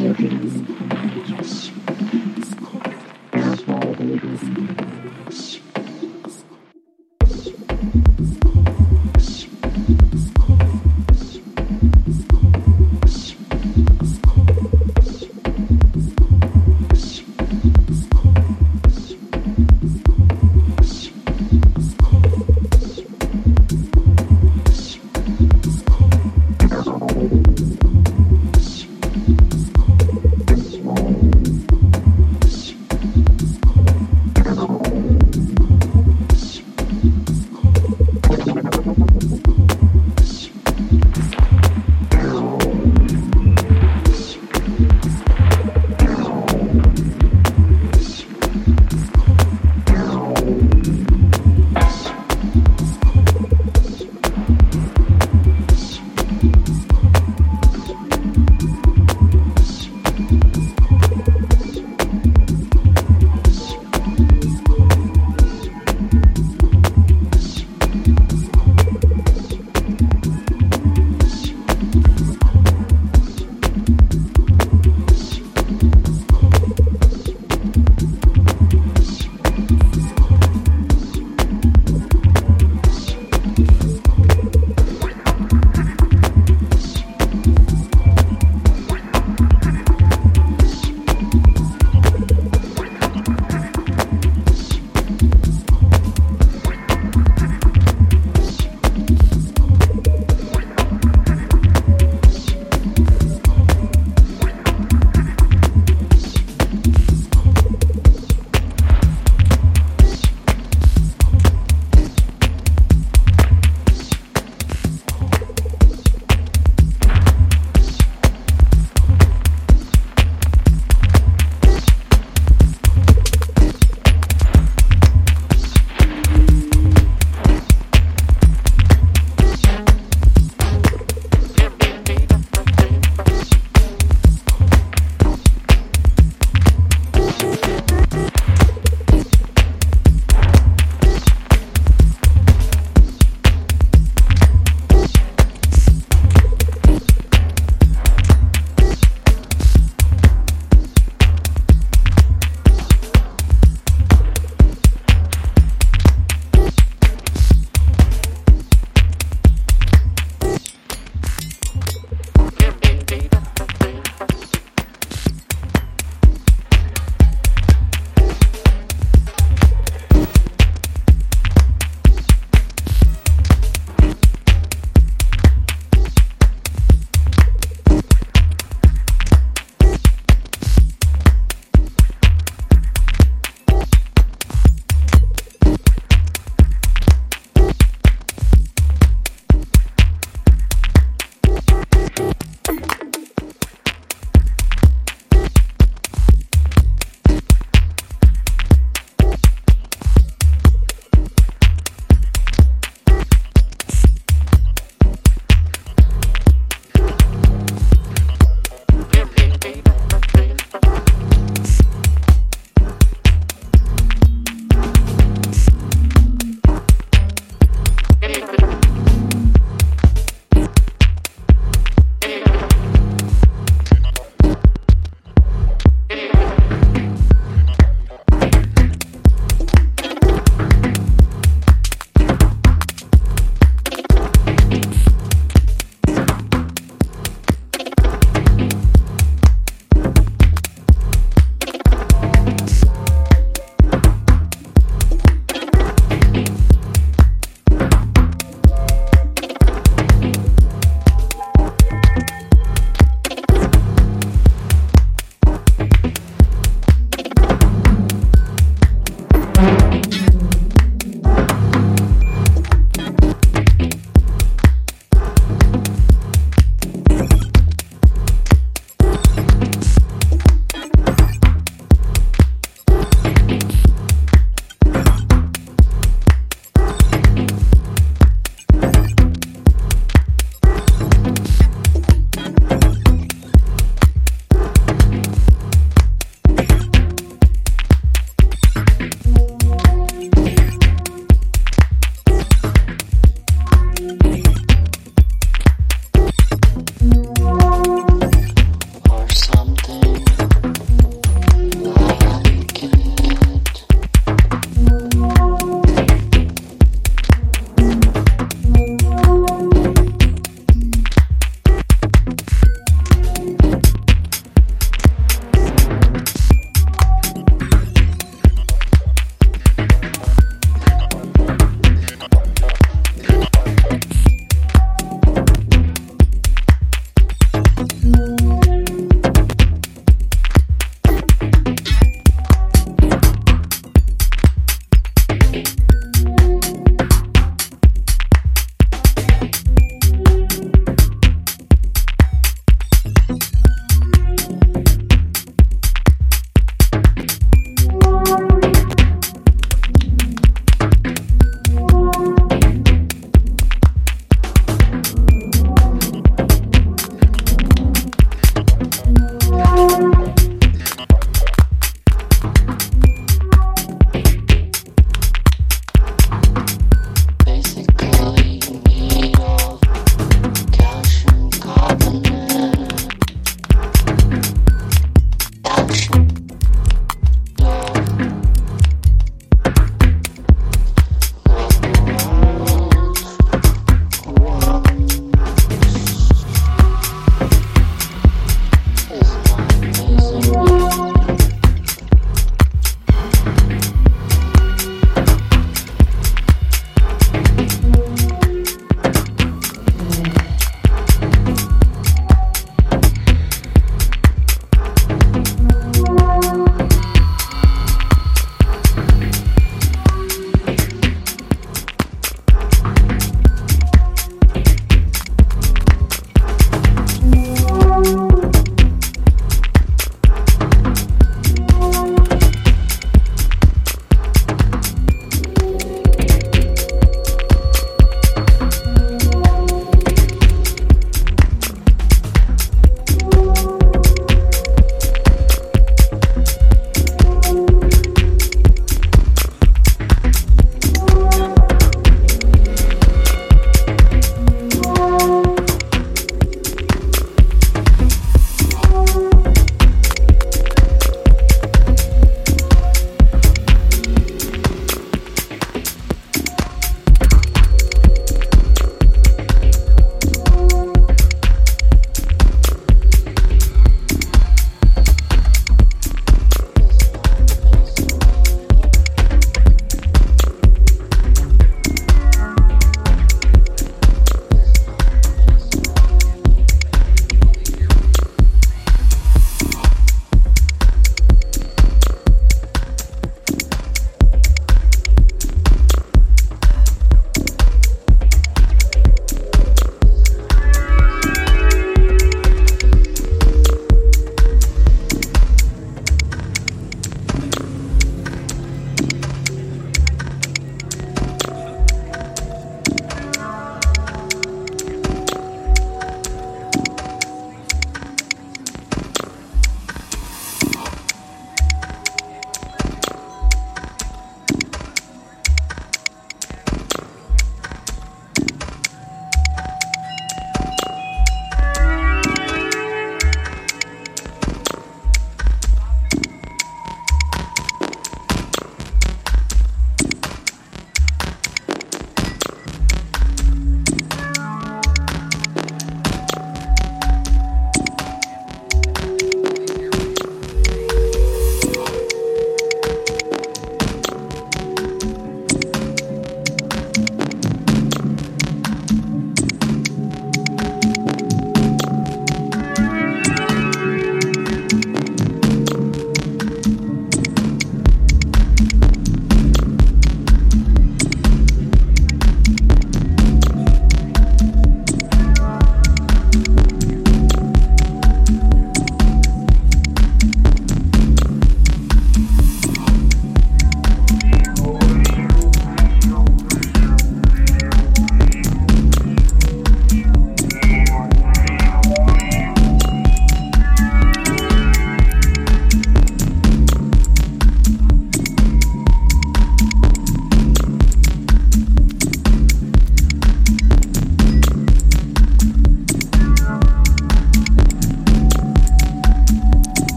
your dreams.